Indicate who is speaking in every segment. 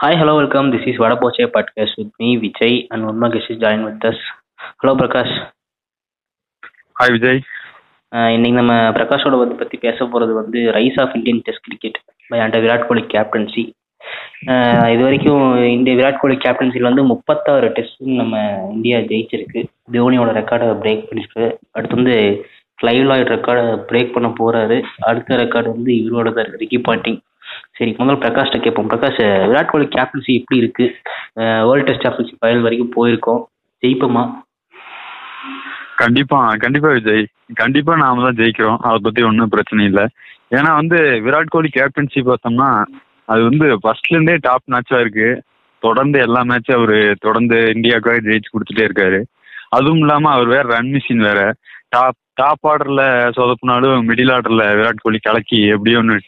Speaker 1: Hi, hello, welcome. This is Vadapoche podcast with me, Vijay, and one more guest is joined with us. Hello, Prakash.
Speaker 2: Hi Vijay
Speaker 1: uh இன்னைக்கு நம்ம பிரகாஷோட வந்து பற்றி பேச போகிறது வந்து rise of Indian test cricket by under Virat Kohli captaincy இது வரைக்கும் இந்த விராட் கோலி கேப்டன்சியில் வந்து முப்பத்தாறு டெஸ்ட் நம்ம இந்தியா ஜெயிச்சிருக்கு தோனியோட ரெக்கார்டை பிரேக் பண்ணிருக்கு அடுத்து வந்து கிளைவ் லாய்ட் ரெக்கார்டை பிரேக் பண்ண போறாரு அடுத்த ரெக்கார்டு வந்து இவரோட தான் இருக்கு ரிக்கி பாண்டிங் சரி முதல்ல பிரகாஷ்ட கேட்போம் பிரகாஷ் விராட் கோலி கேப்டன்சி எப்படி இருக்கு? வேர்ல்டு டெஸ்ட் சாம்பியன்ஷிப் ஃபைனல் வரைக்கும் போயிருக்கோம். ஜெயிப்போமா?
Speaker 2: கண்டிப்பா கண்டிப்பா விஜய். கண்டிப்பா நாம தான் ஜெயிக்கிறோம். அதை பத்தி ஒன்றும் பிரச்சனை இல்லை. ஏன்னா வந்து விராட் கோலி கேப்டன்சி பார்த்தோம்னா அது வந்து ஃபர்ஸ்ட்ல இருந்தே டாப் மேட்சா இருக்கு. தொடர்ந்து எல்லா மேட்சும் அவரு தொடர்ந்து இந்தியாவுக்காக ஜெயிச்சு கொடுத்துட்டே இருக்காரு. அதுவும் இல்லாம அவர் வேற ரன் மிஷின் வேற. டாப் டாப் ஆர்டர்ல சொதப்புனாலும் மிடில் ஆர்டர்ல விராட் கோலி கலக்கி எப்படியோ ஒன்று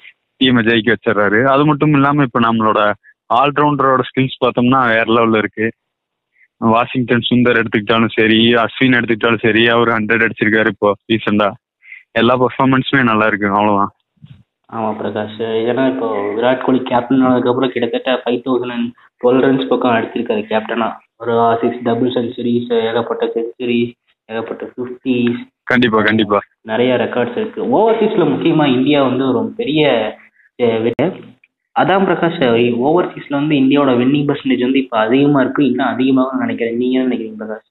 Speaker 2: டீமை ஜெயிக்க வச்சிடுறாரு. அது மட்டும் இல்லாம இப்ப நம்மளோட ஆல்ரவுண்டரோட ஸ்கில்ஸ் பார்த்தோம்னா வேற லெவல்ல இருக்கு. வாஷிங்டன் சுந்தர் எடுத்துக்கிட்டாலும் சரி அஸ்வின் எடுத்துக்கிட்டாலும் சரி அவர் ஹண்ட்ரட் அடிச்சிருக்காரு இப்போ ரீசெண்டா எல்லா பர்ஃபார்மன்ஸுமே நல்லா இருக்கு அவ்வளவுதான்.
Speaker 1: ஆமாம் பிரகாஷ். ஏன்னா இப்போ விராட் கோலி கேப்டன் ஆனதுக்கப்புறம் கிட்டத்தட்ட five thousand and twelve runs பக்கம் அடிச்சிருக்காரு கேப்டனா ஒரு சிக்ஸ் டபுள் செஞ்சுரிஸ் ஏகப்பட்ட செஞ்சுரிஸ் ஏகப்பட்ட ஃபிஃப்டிஸ்
Speaker 2: கண்டிப்பா கண்டிப்பா.
Speaker 1: நிறைய ரெக்கார்ட்ஸ் இருக்கு. ஓவர்சீஸ்ல முக்கியமா இந்தியா வந்து ஒரு பெரிய அதான் பிரகாஷ் ஓவர்சீஸ்ல வந்து இந்தியாவோட வின்னிங் பர்சன்டேஜ் வந்து இப்போ அதிகமா இருக்கு இன்னும் அதிகமாக நினைக்கிறேன். நீங்க என்ன நினைக்கிறீங்க பிரகாஷ்?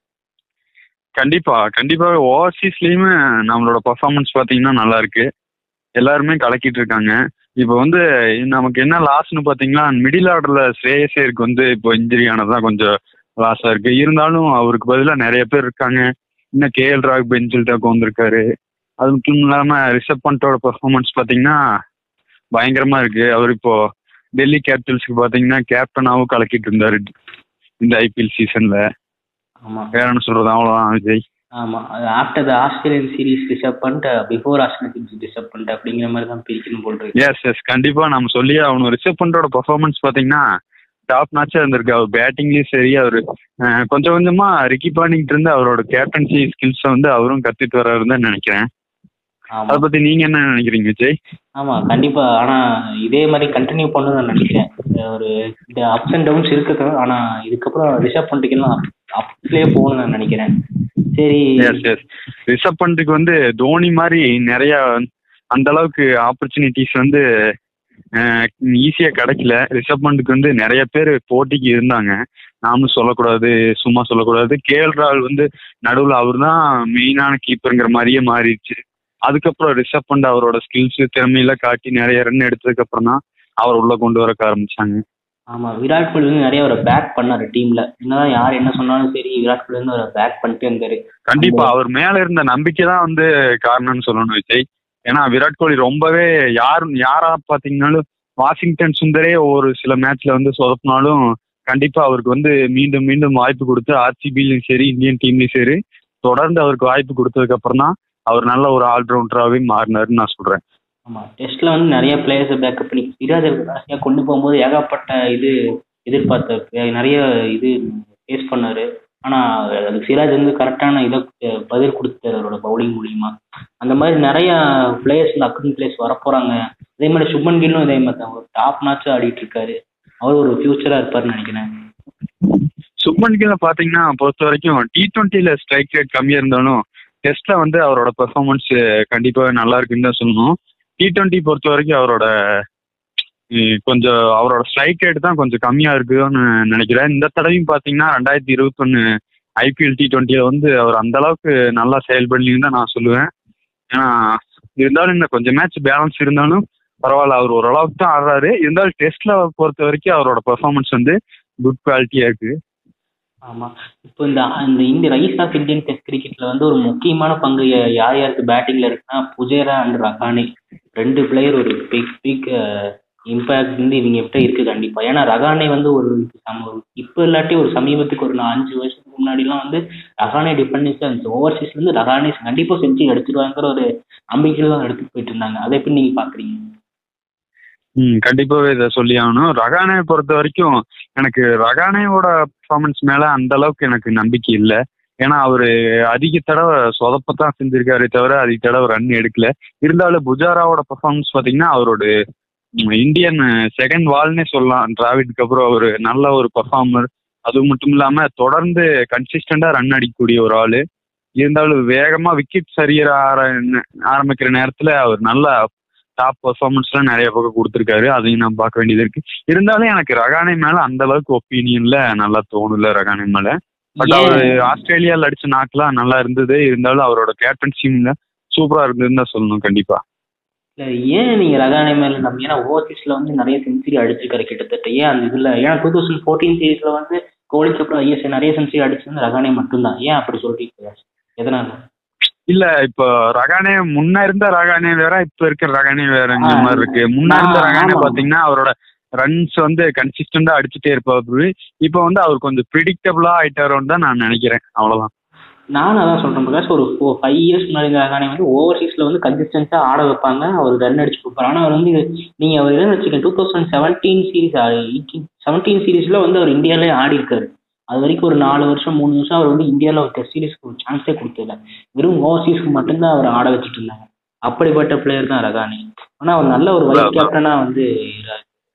Speaker 2: கண்டிப்பா கண்டிப்பா ஓவர்சீஸ்லயுமே நம்மளோட பர்ஃபார்மன்ஸ் பாத்தீங்கன்னா நல்லா இருக்கு. எல்லாருமே கலக்கிட்டு இருக்காங்க. இப்போ வந்து நமக்கு என்ன லாஸ்ன்னு பாத்தீங்கன்னா மிடில் ஆர்டர்ல ஸ்ரேயசேருக்கு வந்து இப்போ இன்ஜுரி ஆனதுதான் கொஞ்சம் லாஸா இருக்கு. இருந்தாலும் அவருக்கு பதிலாக நிறைய பேர் இருக்காங்க. இன்னும் கே எல் ராக் பெஞ்சில் தான் வந்திருக்காரு. அது மட்டும் இல்லாம ரிஷப் பண்டோட பெர்ஃபார்மன்ஸ் பாத்தீங்கன்னா பயங்கரமா இருக்கு. அவர் இப்போ டெல்லி கேபிட்டல்ஸ்க்கு பாத்தீங்கன்னா கேப்டனாவும் கலக்கிட்டு இருந்தாரு இந்த ஐபிஎல் சீசன்ல
Speaker 1: ஆமா.
Speaker 2: வேற என்ன சொல்றது? அவ்வளவுதான் விஜய்.
Speaker 1: ஆமா. After the Australian series disturb பண்ணிட்டு பிஃபோர் ஆஸ்திரேலியன் டிஸ்டர்ப் பண்ணிட்டு அப்படிங்கிற மாதிரி தான் பிரிக்கணும் போல்
Speaker 2: எஸ் எஸ் கண்டிப்பா நம்ம சொல்லி அவனு ரிஷப் பண்டோட பெர்ஃபார்மன்ஸ் பாத்தீங்கன்னா டாப் நாச்சா இருந்திருக்கு. அவர் பேட்டிங்லயும் சரி அவர் கொஞ்சம் கொஞ்சமா ரிக்கி பாண்டிங்கிட்ட இருந்து அவரோட கேப்டன்சி ஸ்கில்ஸை வந்து அவரும் கத்துட்டு வர்றாருன்னு நினைக்கிறேன். அதை பத்தி நீங்க என்ன நினைக்கிறீங்க விஜய்?
Speaker 1: ஆமா கண்டிப்பா. ஆனா இதே மாதிரி கண்டினியூ பண்ணணும்னு நான் நினைக்கிறேன். ஒரு இந்த அப்ஸ் அண்ட் டவுன்ஸ் இருக்கட்டும் ஆனா இதுக்கப்புறம் ரிஷப் பண்ணிட்டுக்கலாம் அப்ஸ்லயே போகணும்னு நான் நினைக்கிறேன். சரி.
Speaker 2: எஸ் எஸ் ரிஷப் பண்ட்டுக்கு வந்து தோனி மாதிரி நிறைய அந்த அளவுக்கு ஆப்பர்ச்சுனிட்டிஸ் வந்து ஈஸியா கிடைக்கல. ரிஷப் பண்ட்டுக்கு வந்து நிறைய பேர் போட்டிக்கு இருந்தாங்க. நாமளும் சொல்லக்கூடாது சும்மா சொல்லக்கூடாது. கேஎல் ராகுல் வந்து நடுவில் அவர் தான் மெயினான கீப்பருங்கிற மாதிரியே மாறிடுச்சு. அதுக்கப்புறம் ரிஷப் பண்ட் அவரோட ஸ்கில்ஸ் திறமையெல்லாம் காட்டி நிறைய ரன் எடுத்ததுக்கு அப்புறம் தான் அவர் உள்ள கொண்டு வரக்க ஆரம்பிச்சாங்க.
Speaker 1: ஆமா விராட் கோலி வந்து நிறைய ஒரு பேக் பண்ணாரு டீம்ல என்னதான் யார் என்ன சொன்னாலும் சரி விராட் கோலி வந்து ஒரு பேக் பண்ணிட்டே இருந்தாரு.
Speaker 2: கண்டிப்பா அவர் மேல இருந்த நம்பிக்கை தான் வந்து காரணம்னு சொல்லணும் விஜய். ஏன்னா விராட் கோலி ரொம்பவே யார் யாரா பாத்தீங்கன்னாலும் வாஷிங்டன் சுந்தரே ஒரு சில மேட்ச்ல வந்து சொதப்பினாலும் கண்டிப்பா அவருக்கு வந்து மீண்டும் மீண்டும் வாய்ப்பு கொடுத்து ஆர்சிபிலையும் சரி இந்தியன் டீம்லயும் சரி தொடர்ந்து அவருக்கு வாய்ப்பு கொடுத்ததுக்கு அப்புறம் தான் அவர் நல்ல ஒரு ஆல்ரவுண்டராகவே மாறினாருன்னு நான் சொல்றேன்.
Speaker 1: ஆமா டெஸ்ட்ல வந்து நிறைய பிளேயர்ஸை பேக்கப் பண்ணி சிராஜ் கொண்டு போகும்போது ஏகப்பட்ட இது எதிர்பார்த்த நிறைய இது ஃபேஸ் பண்ணாரு. ஆனா அதுக்கு சிராஜ் வந்து கரெக்டான இதை பதில் கொடுத்தாரு அவரோட பவுலிங் மூலியமா. அந்த மாதிரி நிறைய பிளேயர்ஸ் இந்த அக்கன் பிளேயர்ஸ் வரப்போறாங்க. அதே மாதிரி சுப்மன் கில்லும் இதே மாதிரி தான். ஒரு டாப் மேட்ச் ஆடிட்டு இருக்காரு. அவர் ஒரு ஃபியூச்சரா இருப்பாருன்னு நினைக்கிறேன்.
Speaker 2: சுப்மன் கில்ல பாத்தீங்கன்னா பொறுத்த வரைக்கும் டி டுவெண்ட்டில ஸ்ட்ரைக் ரேட் கம்மியா இருந்தாலும் டெஸ்ட்ல வந்து அவரோட பெர்ஃபார்மன்ஸ் கண்டிப்பாக நல்லா இருக்குன்னு தான் சொல்லணும். டி டுவெண்ட்டி பொறுத்த வரைக்கும் அவரோட கொஞ்சம் அவரோட ஸ்ட்ரைக் ரேட் தான் கொஞ்சம் கம்மியா இருக்குன்னு நினைக்கிறேன். இந்த தடவையும் பாத்தீங்கன்னா ரெண்டாயிரத்தி இருபத்தொன்னு ஐபிஎல் டி டுவெண்ட்டில வந்து அவர் அந்த அளவுக்கு நல்லா செயல்படலன்னு தான் நான் சொல்லுவேன். ஏன்னா இருந்தாலும் இன்னும் கொஞ்சம் மேட்ச் பேலன்ஸ் இருந்தாலும் பரவாயில்ல அவர் ஓரளவுக்கு தான் ஆடுறாரு. இருந்தாலும் டெஸ்ட்ல பொறுத்த வரைக்கும் அவரோட பெர்ஃபார்மன்ஸ் வந்து குட் குவாலிட்டியா இருக்கு.
Speaker 1: ஆமா. இப்போ இந்த இந்த இந்திய ரைஸ் ஆஃப் இந்தியன் டெஸ்ட் கிரிக்கெட்ல வந்து ஒரு முக்கியமான பங்கு யார் யாருக்கு பேட்டிங்ல இருக்குன்னா புஜேரா அண்ட் ரஹானே. ரெண்டு பிளேயர் ஒரு பிக் பிக் இம்பாக்ட் வந்து இவங்க கிட்ட இருக்கு கண்டிப்பா. ஏன்னா ரகானே வந்து ஒரு சம- இப்போ இல்லாட்டி ஒரு சமீபத்துக்கு ஒரு அஞ்சு வருஷத்துக்கு முன்னாடிலாம் வந்து ரகானே டிபெண்டன்ஸா இருந்துச்சு ஓவர்சீஸ்ல இருந்து ரகானே கண்டிப்பா செஞ்சு எடுத்துருவாங்கிற ஒரு நம்பிக்கையில தான் எடுத்துட்டு போயிட்டு இருந்தாங்க. அதை எப்படி நீங்க பாக்குறீங்க?
Speaker 2: ம். கண்டிப்பாவே இதை சொல்லி ஆகணும். ரகானே பொறுத்த வரைக்கும் எனக்கு ரகானேவோட பர்ஃபார்மன்ஸ் மேல அந்த அளவுக்கு எனக்கு நம்பிக்கை இல்லை. ஏன்னா அவரு அதிக தடவை சொதப்பத்தான் செஞ்சிருக்காரு தவிர அதிக தடவை ரன் எடுக்கல. இருந்தாலும் புஜாராவோட பர்ஃபார்மன்ஸ் பாத்தீங்கன்னா அவரோட இந்தியன் செகண்ட் வால்னே சொல்லலாம். டிராவிட்க்கு அப்புறம் அவரு நல்ல ஒரு பர்ஃபார்மர் அது மட்டும் இல்லாம தொடர்ந்து கன்சிஸ்டண்டா ரன் அடிக்கக்கூடிய ஒரு ஆளு. இருந்தாலும் வேகமா விக்கெட் சரியற ஆரம்பிக்கிற நேரத்துல அவர் நல்லா டாப் பர்ஃபார்மன்ஸ்லாம் நிறைய பக்கம் கொடுத்துருக்காரு. அதையும் நான் பார்க்க வேண்டியது இருக்கு. இருந்தாலும் எனக்கு ரகானே மேல அந்த அளவுக்கு ஒப்பீனியன்ல நல்லா தோணல ரகானே மேல. பட் அவர் ஆஸ்திரேலியாவில் அடிச்ச நாக்கெல்லாம் நல்லா இருந்தது. இருந்தாலும் அவரோட கேப்டன்சிங்ல சூப்பரா இருந்ததுன்னு தான் சொல்லணும் கண்டிப்பா.
Speaker 1: ஏன் நீங்க ரகானே மேல நம்ம ஏன்னா ஓவர்சீஸ்ல வந்து நிறைய செஞ்சுரி அடிச்சிருக்காரு கிட்டத்தட்ட. ஏன் அந்த இதுல? ஏன்னா டூ தௌசண்ட் ஃபோர்டீன் சீரீஸ்ல வந்து அப்புறம் ஐஎஸ் நிறைய செஞ்சுரி அடிச்சது ரகானே மட்டும்தான். ஏன் அப்படி சொல்றீங்க? எதனால?
Speaker 2: இல்ல இப்போ ரகானே முன்ன இருந்த ரகானே வேற இப்ப இருக்கிற ரகானே வேறங்கிற மாதிரி இருக்கு. முன்ன இருந்த ரகானே. பாத்தீங்கன்னா அவரோட ரன்ஸ் வந்து கன்சிஸ்டண்டா அடிச்சுட்டே இருப்பாரு இப்போ வந்து அவர் கொஞ்சம் ப்ரிடிக்டபிளா ஆயிட்டாரோன்னு தான் நான் நினைக்கிறேன். அவ்வளவுதான்.
Speaker 1: நானும் அதான் சொல்றேன் பிரகாஷ் ஒரு ஃபைவ் இயர்ஸ் முன்னாடி இருந்த ரகானே வந்து ஓவர்சீஸ்ல வந்து கன்சிஸ்டன்ஸா ஆட வைப்பாங்க. அவர் ரன் அடிச்சு கொடுப்பாரு. ஆனா அவர் வந்து நீங்க அவர் வச்சுக்கோங்க two thousand seventeen series seventeen சீரீஸ்ல வந்து அவர் இந்தியாவிலே ஆடி இருக்காரு அது வரைக்கும் ஒரு நாலு வருஷம் மூணு வருஷம் அவர் வந்து இந்தியாவில் ஒரு டெஸ்ட் சீரீஸ்க்கு ஒரு சான்ஸே கொடுத்ததில்ல. வெறும் ஓவர்சீஸ்க்கு மட்டும்தான் அவர் ஆட வச்சுட்டு இருந்தாங்க. அப்படிப்பட்ட பிளேயர் தான் ரகானி. ஆனா அவர் நல்ல ஒரு வைஸ் கேப்டனா வந்து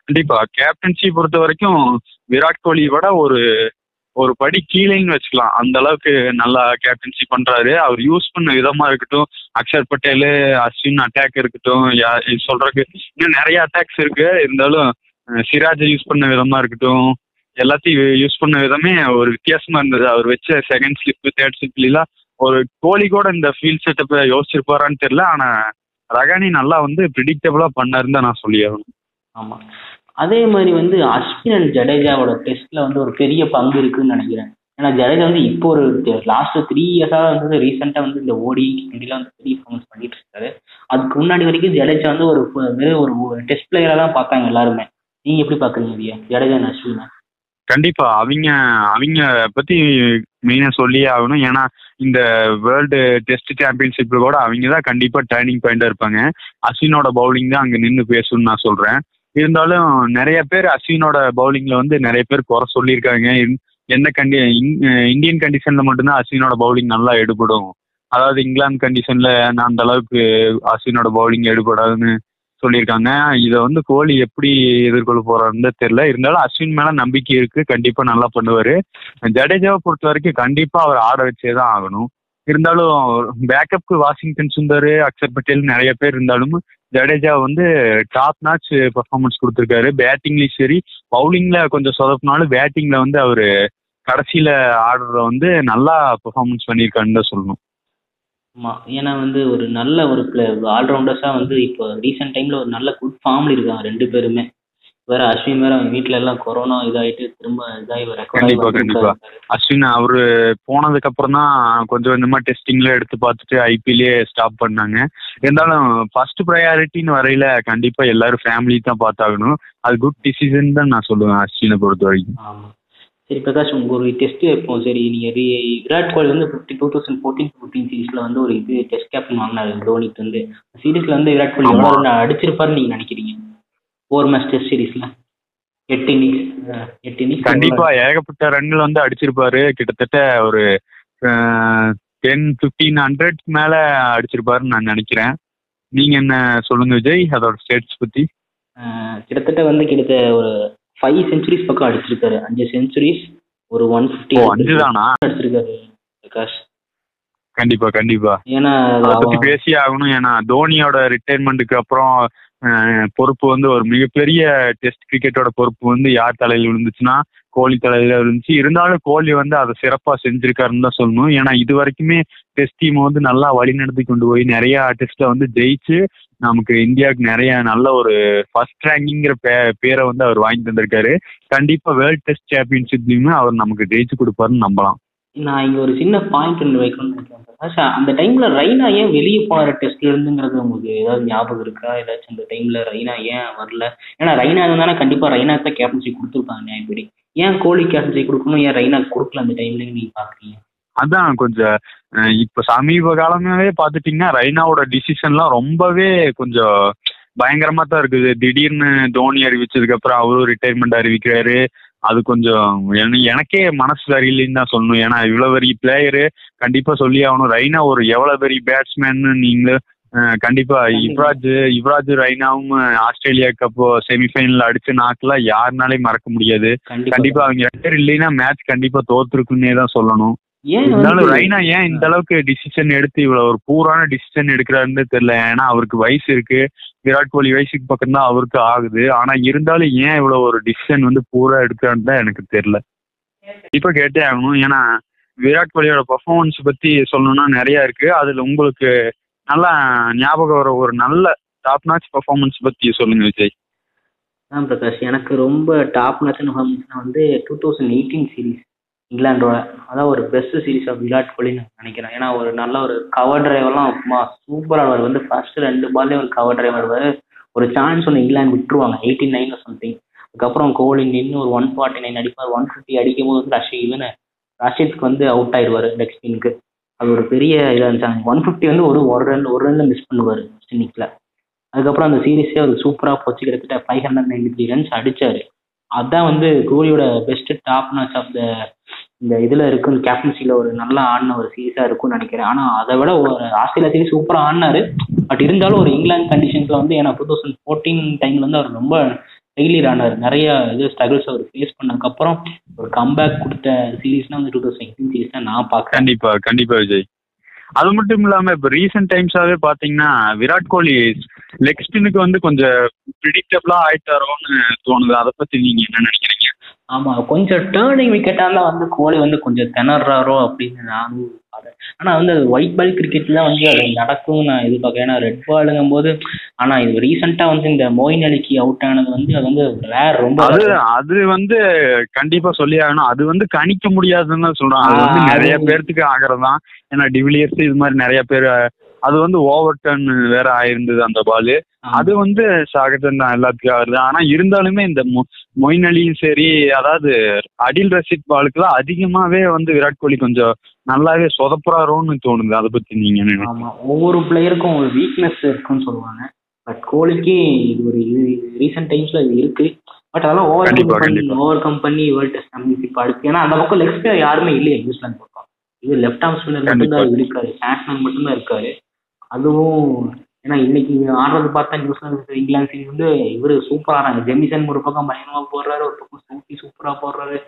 Speaker 2: கண்டிப்பா. கேப்டன்சி பொறுத்த வரைக்கும் விராட் கோலியை விட ஒரு ஒரு படி கீழேன்னு வச்சுக்கலாம். அந்த அளவுக்கு நல்லா கேப்டன்சி பண்றாரு. அவர் யூஸ் பண்ண விதமா இருக்கட்டும். அக்ஷர் பட்டேல் அஸ்வின் அட்டாக் இருக்கட்டும். யா- சொல்றதுக்கு இன்னும் நிறைய அட்டாக்ஸ் இருக்கு. இருந்தாலும் சிராஜை யூஸ் பண்ண விதமா இருக்கட்டும். எல்லாத்தையும் யூஸ் பண்ண விதமே ஒரு வித்தியாசமா இருந்தது. அவர் வச்ச செகண்ட் ஸ்லிப் தேர்ட் ஸ்லிப்லாம் ஒரு கோலி கூட இந்த ஃபீல்ட் செட்டப்பை யோசிச்சிருப்பாரான்னு தெரியல. ஆனா ரகானி நல்லா வந்து ப்ரிடிக்டபிளா பண்ணாருன்னு தான் நான் சொல்லியாகணும்
Speaker 1: ஆமா. அதே மாதிரி வந்து அஸ்வின் அண்ட் ஜடேஜாவோட டெஸ்ட்ல வந்து ஒரு பெரிய பங்கு இருக்குன்னு நினைக்கிறேன். ஏன்னா ஜடேஜா வந்து இப்போ ஒரு லாஸ்ட் த்ரீ இயர்ஸாக வந்து ரீசெண்டாக வந்து இந்த ஓடி இண்டியில் வந்து பெரிய பர்ஃபார்மன்ஸ் பண்ணிட்டு இருக்காரு. அதுக்கு முன்னாடி வரைக்கும் ஜடேஜா வந்து ஒரு வெறும் ஒரு டெஸ்ட் பிளேயராக தான் பார்த்தாங்க எல்லாருமே. நீங்க எப்படி பாக்குறீங்க ஜடேஜா அண்ட் அஸ்வினை?
Speaker 2: கண்டிப்பா. அவங்க அவங்க பத்தி மெயினா சொல்லியே ஆகணும். ஏன்னா இந்த வேர்ல்டு டெஸ்ட் சாம்பியன்ஷிப்ல கூட அவங்க தான் கண்டிப்பா டேர்னிங் பாயிண்டா இருப்பாங்க. அஸ்வினோட பவுலிங் தான் அங்க நின்று பேசணும்னு நான் சொல்றேன். இருந்தாலும் நிறைய பேர் அஸ்வினோட பவுலிங்ல வந்து நிறைய பேர் குறை சொல்லியிருக்காங்க. எந்த என்ன கண்டி இந்தியன் கண்டிஷன்ல மட்டும்தான் அஸ்வினோட பவுலிங் நல்லா எடுபடும். அதாவது இங்கிலாந்து கண்டிஷன்ல நான் அந்த அளவுக்கு அஸ்வினோட பவுலிங் எடுபடாதுன்னு சொல்லியிருக்காங்க. இதை வந்து கோலி எப்படி எதிர்கொள்ள போறாருன்னு தெரியல. இருந்தாலும் அஸ்வின் மேல நம்பிக்கை இருக்கு. கண்டிப்பா நல்லா பண்ணுவாரு. ஜடேஜாவை பொறுத்த வரைக்கும் கண்டிப்பா அவர் ஆட வச்சே தான் ஆகணும். இருந்தாலும் பேக்கப்க்கு வாஷிங்டன் சுந்தர் அக்ஷர் பட்டேல் நிறைய பேர் இருந்தாலும் ஜடேஜா வந்து டாப் நாச் பெர்ஃபார்மன்ஸ் கொடுத்துருக்காரு. பேட்டிங்லயும் சரி பவுலிங்ல கொஞ்சம் சொதப்பினாலும் பேட்டிங்ல வந்து அவரு கடைசியில ஆடுறத வந்து நல்லா பெர்ஃபார்மன்ஸ் பண்ணியிருக்காருன்னு தான் சொல்லணும்.
Speaker 1: ஆமா. ஏன்னா வந்து ஒரு நல்ல ஒரு ஆல்ரவுண்டர்ஸா வந்து இப்போ ரீசெண்ட் டைம்ல ஒரு நல்ல குட் ஃபார்ம்ல இருக்காங்க ரெண்டு பேருமே. வேற அஸ்வின் வேற அவங்க வீட்ல எல்லாம் கொரோனா இதாயிட்டு திரும்ப இதாகி
Speaker 2: கண்டிப்பா, கண்டிப்பா. அஸ்வின் அவரு போனதுக்கு அப்புறம் தான் கொஞ்சம் கொஞ்சமா டெஸ்டிங்ல எடுத்து பார்த்துட்டு ஐபிஎல்லே ஸ்டாப் பண்ணாங்க. இருந்தாலும் ஃபர்ஸ்ட் ப்ரையாரிட்டின்னு வரையில கண்டிப்பா எல்லாரும் ஃபேமிலி தான் பார்த்தாகணும். அது குட் டிசிஷன் தான் நான் சொல்லுவேன் அஸ்வினை பொறுத்த வரைக்கும்.
Speaker 1: ஆமா. சரி பிரகாஷ் உங்க ஒரு டெஸ்ட் வைப்போம் சரி நீங்க விராட் கோலி வந்து fifty two thousand fourteen fifteen சீரீஸ்ல வந்து ஒரு இது டெஸ்ட் கேப்டன் வாங்கினாரு தோனிக்கு வந்து. சீரீஸ்ல வந்து விராட் கோலி எவ்வளவு run அடிச்சிருப்பாருன்னு நீங்க நினைக்கிறீங்க? ஃபோர் மேட்ச் டெஸ்ட் சீரீஸ்ல எட்டு இன்னிங்ஸ் எட்டு இன்னிங்ஸ்
Speaker 2: கண்டிப்பா ஏகப்பட்ட ரன்கள் வந்து அடிச்சிருப்பாரு. கிட்டத்தட்ட ஒரு டென் ஃபிஃப்டீன் ஹண்ட்ரட் மேல அடிச்சிருப்பாருன்னு நான் நினைக்கிறேன். நீங்க என்ன சொல்லுங்க விஜய்? அதோட ஸ்டேட்ஸ் பத்தி.
Speaker 1: கிட்டத்தட்ட வந்து கிட்டத்தட்ட ஒரு ஃபைவ் செஞ்சுரிஸ் பக்கம் அடிச்சிருக்காரு. அஞ்சு செஞ்சுரிஸ் ஒரு ஒன் ஃபிஃப்டி
Speaker 2: ஓ அஞ்சு தானா
Speaker 1: அடிச்சிருக்காரு பிரகாஷ்.
Speaker 2: கண்டிப்பா கண்டிப்பா.
Speaker 1: ஏன்னா
Speaker 2: பத்தி பேசியே ஆகணும். ஏன்னா தோனியோட ரிட்டையர்மெண்ட்டுக்கு அப்புறம் பொறுப்பு வந்து ஒரு மிகப்பெரிய டெஸ்ட் கிரிக்கெட்டோட பொறுப்பு வந்து யார் தலையில் விழுந்துச்சுன்னா கோலி தலையில விழுந்துச்சு. இருந்தாலும் கோலி வந்து அதை சிறப்பா செஞ்சிருக்காருன்னு தான் சொல்லணும். ஏன்னா இது வரைக்குமே டெஸ்ட் டீம் வந்து நல்லா வழிநடத்தி கொண்டு போய் நிறைய டெஸ்ட்ல வந்து ஜெயிச்சு நமக்கு இந்தியாவுக்கு நிறைய நல்ல ஒரு ஃபர்ஸ்ட் ரேங்கிங்கிற பே பேரை வந்து அவர் வாங்கி தந்திருக்காரு கண்டிப்பா வேர்ல்ட் டெஸ்ட் சாம்பியன்ஷிப்லயுமே அவர் நமக்கு ஜெயிச்சு கொடுப்பாருன்னு நம்பலாம்.
Speaker 1: நான் இங்க ஒரு சின்ன பாயிண்ட் ஒன்று வைக்கணும்னு நினைக்கிறேன். ஆஷா அந்த டைம்ல ரெய்னா ஏன் வெளியே போற டெஸ்ட்ல இருந்துங்கிறது உங்களுக்கு ஏதாவது ஞாபகம் இருக்கா? ஏதாச்சும் அந்த டைம்ல ரெய்னா ஏன் வரல? ஏன்னா ரெய்னா இருந்தானா கண்டிப்பா ரைனா தான் கேப்டன்சி கொடுத்துருப்பாங்க நியாயப்படி ஏன் கோலி கேப்டன்சி கொடுக்கணும்? ஏன் ரெய்னா கொடுக்கல அந்த டைம்ல நீங்க பாக்குறீங்க?
Speaker 2: அதான் கொஞ்சம் இப்ப சமீப காலமாவே பாத்துட்டீங்கன்னா ரெய்னாவோட டிசிஷன்லாம் ரொம்பவே கொஞ்சம் பயங்கரமா தான் இருக்குது. திடீர்னு தோனி அறிவிச்சதுக்கு அப்புறம் அவரும் ரிட்டையர்மெண்ட் அறிவிக்கிறாரு. அது கொஞ்சம் என- எனக்கே மனசு சரியில்லைன்னு தான் சொல்லணும். ஏன்னா இவ்வளவு பெரிய பிளேயரு கண்டிப்பா சொல்லி ஆகணும். ரெய்னா ஒரு எவ்வளவு பெரிய பேட்ஸ்மேன் நீங்களே அஹ் கண்டிப்பா யுவராஜ் யுவராஜ் ரெய்னாவும் ஆஸ்திரேலியா கப் செமிஃபைனல் அடிச்ச நாட்கெல்லாம் யாருனாலையும் மறக்க முடியாது. கண்டிப்பா. அவங்க ரெண்டு பேர் இல்லைன்னா மேட்ச் கண்டிப்பா தோத்துருக்குன்னே தான் சொல்லணும். இருந்தாலும் ரெய்னா ஏன் இந்த அளவுக்கு டிசிஷன் எடுத்து இவ்வளவு ஒரு பூரான டிசிஷன் எடுக்கிறாருன்னு தெரியல. ஏன்னா அவருக்கு வயசு இருக்கு. விராட் கோலி வயசுக்கு பக்கம் தான் அவருக்கு ஆகுது. ஆனா இருந்தாலும் ஏன் இவ்வளவு ஒரு டிசிஷன் வந்து பூரா எடுக்கிறான்னு தான் எனக்கு தெரியல. இப்ப கேட்டே ஆகணும். ஏன்னா விராட் கோலியோட பர்ஃபார்மன்ஸ் பத்தி சொல்லணும்னா நிறைய இருக்கு. அதுல உங்களுக்கு நல்லா ஞாபகம் வர ஒரு நல்ல டாப் நாச் பர்ஃபார்மன்ஸ் பத்தி சொல்லுங்க விஜய்.
Speaker 1: ஆ பிரகாஷ். எனக்கு ரொம்ப டாப் நச்சுன்னு வந்து டூ தௌசண்ட் எயிட்டீன் சீரீஸ் இங்கிலாண்டோட. அதான் ஒரு பெஸ்ட் சீரீஸ் ஆஃப் விராட் கோலின்னு நினைக்கிறேன். ஏன்னா ஒரு நல்ல ஒரு கவர் டிரைவர்லாம் சும்மா சூப்பராக ஆடுவார் வந்து ஃபர்ஸ்ட் ரெண்டு பால்லே ஒரு கவர் டிரைவர் ஆடுவார் ஒரு சான்ஸ் ஒன்று இங்கிலாந்து விட்டுருவாங்க. எயிட்டி நைன் சம்திங் அதுக்கப்புறம் கோலி நின்று ஒரு ஒன் ஃபார்ட்டி நைன் அடிப்பார். ஒன் ஃபிஃப்டி அடிக்கும் போது வந்து ரஷீத் இவன் ரஷீத்க்கு வந்து அவுட் ஆயிடுவார் நெக்ஸ்ட் ஸ்பின்னுக்கு அது ஒரு பெரிய இதாக இருந்துச்சாங்க ஒன் ஃபிஃப்டி வந்து ஒரு ஒரு ரன் ஒரு ரன்ல மிஸ் பண்ணுவார் இன்னிக்கில் அதுக்கப்புறம் அந்த சீரீஸே அவர் சூப்பராக போச்சு. கிட்டத்தட்ட five hundred ninety three runs அடிச்சாரு. அதான் வந்து கோலியோட best top match of the இந்த இதில் இருக்கும் கேப்டன்சில ஒரு நல்லா ஆடின ஒரு சீரீஸா இருக்கும்னு நினைக்கிறேன். ஆனால் அதை விட ஒரு ஆஸ்திரேலியா சீரீஸ் சூப்பராக ஆடினாரு. பட் இருந்தாலும் ஒரு இங்கிலாந்து கண்டிஷன்ஸ்ல வந்து ஏன்னா டூ தௌசண்ட் ஃபோர்டீன் டைமில் வந்து அவர் ரொம்ப ஃபெயிலியர் ஆனார். நிறைய இது ஸ்ட்ரகிள்ஸ் அவர் ஃபேஸ் பண்ணதுக்கப்புறம் ஒரு கம்பேக் கொடுத்த சீரீஸ்னா வந்து டூ தௌசண்ட் எயிட்டீன் சீரீஸ் தான் நான் பார்க்குறேன்.
Speaker 2: கண்டிப்பா கண்டிப்பா விஜய். அது மட்டும் இல்லாம இப்ப ரீசெண்ட் டைம்ஸாவே பாத்தீங்கன்னா விராட் கோலி லெக் ஸ்பின்னுக்கு வந்து கொஞ்சம் ப்ரிடிக்டபிளா ஆயிட்டாரோன்னு தோணுது. அதை பத்தி நீங்க என்ன நினைக்கிறீங்க?
Speaker 1: ஆமாம் கொஞ்சம் டேர்னிங் இருந்தால் வந்து கோலி வந்து கொஞ்சம் திணறாரோ அப்படின்னு நானும் ஆனால் வந்து ஒயிட் பால் கிரிக்கெட்டில் வந்து அது நடக்கும். நான் எதிர்பார்க்கறேன். ஏன்னா ரெட் பாலுங்கும் போது ஆனால் இது ரீசெண்டாக வந்து இந்த மோயின் அலிக்கு அவுட் ஆனது வந்து அது வந்து ரேர் ரொம்ப
Speaker 2: அது அது வந்து கண்டிப்பா சொல்லி ஆகணும். அது வந்து கணிக்க முடியாதுன்னு தான் சொல்றான் அது வந்து நிறைய பேர்த்துக்கு ஆகிறதான் ஏன்னா டிவிலியர்ஸ் இது மாதிரி நிறைய பேர் அது வந்து ஓவர் டர்ன் வேற ஆயிருந்தது அந்த பால். அது வந்து சகஜம் தான் எல்லாத்துக்கும் ஆகுது ஆனா இருந்தாலுமே இந்த மொ- மொயின் அலியும் சரி அதாவது அடில் ரஷீத் பாலுக்குலாம் அதிகமாவே வந்து விராட் கோலி கொஞ்சம் நல்லாவே சொதப்புறாரோன்னு தோணுது. அதை பத்தி நீங்க?
Speaker 1: ஆமாம் ஒவ்வொரு பிளேயருக்கும் ஒரு வீக்னஸ் இருக்குன்னு சொல்லுவாங்க. பட் கோலிக்கு இது ஒரு ரீசெண்ட் டைம்ஸில் இது இருக்கு. பட் அதெல்லாம் ஓவர் கம். ஓவர் கம் பண்ணி வேர்ல்ட் டெஸ்ட் சாம்பியன்ஷிப் அடுத்து ஏன்னா அந்த பக்கம் லெக் யாருமே இல்லையே நியூசிலாந்து பக்கம். இது லெஃப்ட் ஆர்ம் ஸ்பின்னர். மட்டும்தான் இருக்காரு. பேட்ஸ்மேன் மட்டும்தான் இருக்காரு. அதுவும் ஏன்னா இன்னைக்கு ஆடுறது பார்த்தா நியூசிலாந்து இங்கிலாந்து சீரிஸ் வந்து இவரு சூப்பர் ஆடுறாங்க ஜெமிசன் ஒரு பக்கம் பயங்கரமாக போடுறாரு ஒரு பக்கம் சூப்பி சூப்பரா போடுறாரு.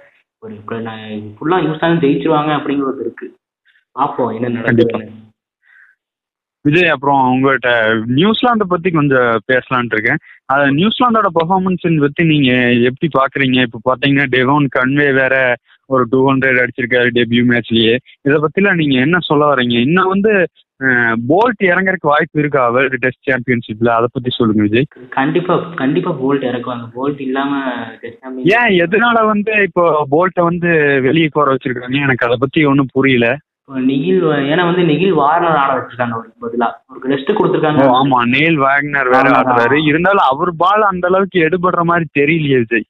Speaker 1: ஒரு இப்ப நான் ஃபுல்லா நியூசிலாந்து ஜெயிச்சிருவாங்க அப்படிங்கிறது இருக்கு. பார்ப்போம் என்ன நடக்குதுன்னு.
Speaker 2: விஜய் அப்புறம் உங்கள்கிட்ட நியூசிலாந்தை பத்தி கொஞ்சம் பேசலாம்னு இருக்கேன். அது நியூசிலாந்தோட பெர்ஃபார்மன்ஸ் பத்தி நீங்க எப்படி பாக்குறீங்க? இப்ப பாத்தீங்கன்னா டெவோன் கன்வே வேற ஒரு டூ ஹண்ட்ரட் அடிச்சிருக்காரு டெபியூ மேட்ச்லயே இதை பத்திலாம் நீங்க என்ன சொல்ல வரீங்க இன்னும் வந்து போல்ட் இறங்கறதுக்கு வாய்ப்பு இருக்கா? வேர்ல்டு டெஸ்ட் சாம்பியன்ஷிப்ல அதை பத்தி சொல்லுங்க விஜய்.
Speaker 1: கண்டிப்பா கண்டிப்பா போல்ட் இறக்குவாங்க. போல்ட் இல்லாம
Speaker 2: ஏன் எதனால வந்து இப்போ போல்ட்டை வந்து வெளியே போற வச்சிருக்காங்க எனக்கு அதை பத்தி ஒன்றும் புரியல.
Speaker 1: நிகில் ஏன்னா வந்து நிகில் வார்னர் ஆட வச்சிருக்காங்க அவருக்கு பதிலா. அவருக்கு ரெஸ்ட் கொடுத்துருக்காங்க.
Speaker 2: ஆமா நேல் வேக்னர் வேற. ஆடுறாரு. இருந்தாலும் அவர் பால் அந்த அளவுக்கு எடுபடுற மாதிரி தெரியலையே விஜய்.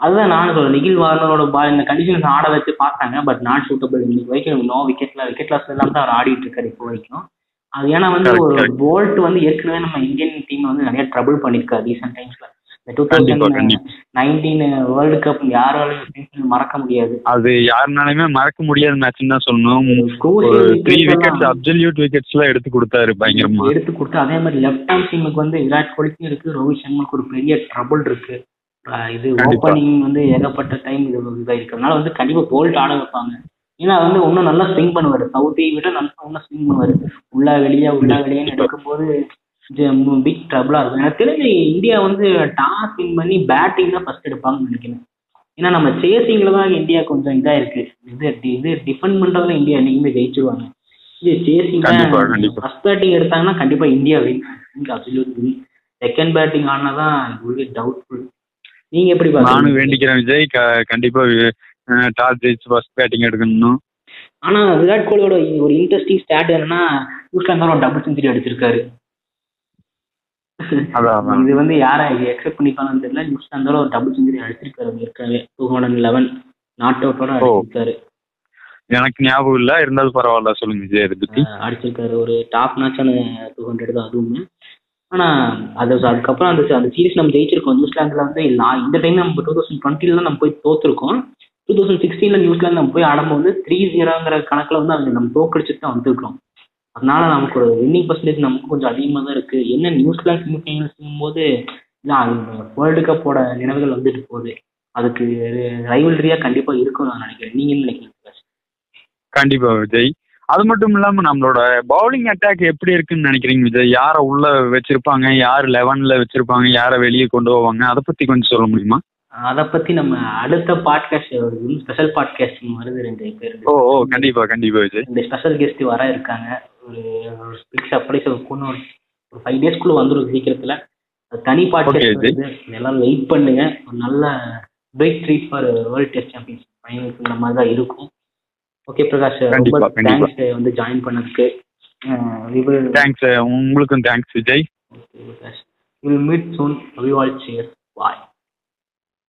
Speaker 1: அதுதான் நானும் சொல்றேன். நிகில் வார்னரோட பால் இந்த கண்டிஷன்ஸ் ஆட வச்சு பார்த்தாங்க. பட் நாட் சூட்டபிள் இன்னைக்கு வரைக்கும் நோ விக்கெட்ல விக்கெட் லாஸ் இல்லாம தான் அவர் ஆடிட்டு இருக்காரு இப்போ வரைக்கும். அது ஏன்னா வந்து ஒரு. போல்ட் வந்து ஏற்கனவே நம்ம இந்தியன் டீம் வந்து நிறைய ட்ரபிள் பண்ணிருக்காரு ரீசெண்ட் டைம்ஸ்ல two thousand. Nineteen world cup யாராலையும் மறக்க முடியாது.
Speaker 2: அது யாருனாலுமே மறக்க முடியாத மேட்ச்னு தான் சொல்லணும். த்ரீ விக்கெட்ஸ் அப்சல்யூட் விக்கெட்ஸ் எல்லாம் எடுத்து கொடுத்தாரு பயங்கரமா.
Speaker 1: எடுத்து கொடுத்து அதே மாதிரி லெஃப்ட் ஹேண்ட் டீமுக்கு வந்து விராட் கோலிக்கும் இருக்கு ரோஹித் சர்மாக்கு ஒரு பெரிய ட்ரபிள் இருக்கு. இது. ஓப்பனிங் வந்து ஏகப்பட்ட டைம் இது இதாக இருக்கிறதுனால வந்து கண்டிப்பா போல்ட் ஆட வைப்பாங்க. ஏன்னா வந்து இன்னும் நல்லா ஸ்விங் பண்ணுவாரு. சவுத்தை விட நல்லா இன்னும் ஸ்விங் பண்ணுவாரு. உள்ள வெளியே உள்ள வெளியேன்னு எடுக்கும்போது பிக் ட்ரபிளா இருக்கும். எனக்கு தெரிஞ்சு இந்தியா வந்து டாஸ் வின் பண்ணி பேட்டிங் தான் ஃபர்ஸ்ட் எடுப்பாங்கன்னு நினைக்கிறேன். ஏன்னா நம்ம சேசிங்ல தான் இந்தியா கொஞ்சம் இதா இருக்கு இது இது டிஃபெண்ட் பண்றதுல இந்தியா என்னைக்குமே ஜெயிச்சிருவாங்க. இது சேசிங். ஃபர்ஸ்ட் பேட்டிங் எடுத்தாங்கன்னா கண்டிப்பா India win absolute win second batting ஆனா தான் டவுட்ஃபுல் நீங்க எப்படி
Speaker 2: நானும் வேண்டிக்கிறேன் விஜய். கண்டிப்பா டாஸ் ஜெயிச்சு ஃபர்ஸ்ட் பேட்டிங் எடுக்கணும்
Speaker 1: ஆனா விராட் கோலியோட ஒரு இன்ட்ரெஸ்டிங் ஸ்டாட் என்னன்னா நியூசிலாந்து ஒரு டபுள் செஞ்சுரி அடிச்சிருக்காரு. இது வந்து யாரை எக்ஸெப்ட் பண்ணிப்பாங்கன்னு தெரியல. நியூசிலாந்தோட ஒரு டபுள் செஞ்சுரி அடிச்சிருக்காரு ஏற்கனவே. டூ ஹண்ட்ரட் லெவன் நாட் அவுட்டோட. அடிச்சிருக்காரு.
Speaker 2: எனக்கு ஞாபகம் இல்ல. இருந்தாலும் பரவாயில்ல. சொல்லுங்க விஜய் பத்தி.
Speaker 1: அடிச்சிருக்காரு. ஒரு டாப் மேட்சான டூ ஹண்ட்ரட் தான் அதுவுமே. ஆனா அது அதுக்கப்புறம் அந்த அந்த சீரிஸ் நம்ம ஜெயிச்சிருக்கோம். நியூசிலாந்துல வந்து நான் இந்த டைம் நம்ம டூ தௌசண்ட் டுவெண்ட்டில தான் நம்ம போய் தோத்துருக்கோம். டூ தௌசண்ட் சிக்ஸ்டீன்ல நியூசிலாந்து நம்ம போய் ஆடும்போது த்ரீ ஜீரோங்கிற கணக்குல வந்து அவங்க நம்ம தோக்கடிச்சுட்டு தான் வந்திருக்கோம். அதனால நமக்கு ஒரு வின்னிங் பர்சன்டேஜ் நமக்கு கொஞ்சம் அதிகமாக தான் இருக்கு. என்ன நியூசிலாந்து செமிஃபைனல்ஸுங்கும் போது வேர்ல்டு கப்போட நினைவுகள் வந்துட்டு போகுது. அதுக்கு ரைவல்ரியா கண்டிப்பா இருக்கும் நான் நினைக்கிறேன். நீங்க என்ன நினைக்கிறீங்க
Speaker 2: கண்டிப்பா விஜய். அது மட்டும் இல்லாம நம்மளோட பவுலிங் அட்டாக் எப்படி இருக்குன்னு நினைக்கிறீங்க விஜய்? யாரை உள்ள வச்சிருப்பாங்க? யார் லெவன்ல வச்சிருப்பாங்க? யாரை வெளியே கொண்டு போவாங்க? அதை பத்தி கொஞ்சம் சொல்ல முடியுமா?
Speaker 1: அதை பத்தி நம்ம அடுத்த பாட்காஸ்ட் ஸ்பெஷல் பாட்காஸ்ட் வருது ரெண்டு பேர்.
Speaker 2: ஓ ஓ கண்டிப்பா கண்டிப்பா விஜய்.
Speaker 1: ரெண்டு ஸ்பெஷல் கெஸ்ட் வர இருக்காங்க. ஒரு பிக் சர்ப்ரைஸ் ஒரு ஒரு ஃபைவ் டேஸ்க்குள்ள வந்துடும் சீக்கிரத்துல. தனி பாட்காஸ்ட் எல்லாரும் வெயிட் பண்ணுங்க. ஒரு நல்ல big treat for world test champions finals இந்த மாதிரி தான் இருக்கும். ஓகே பிரகாஷ் ரொம்ப
Speaker 2: கண்டிப்பா, கண்டிப்பா.
Speaker 1: தேங்க்ஸ் வந்து ஜாயின் பண்ணதுக்கு.
Speaker 2: தேங்க்ஸ் உங்களுக்கும் thanks Vijay.
Speaker 1: Will meet soon. We all cheers bye.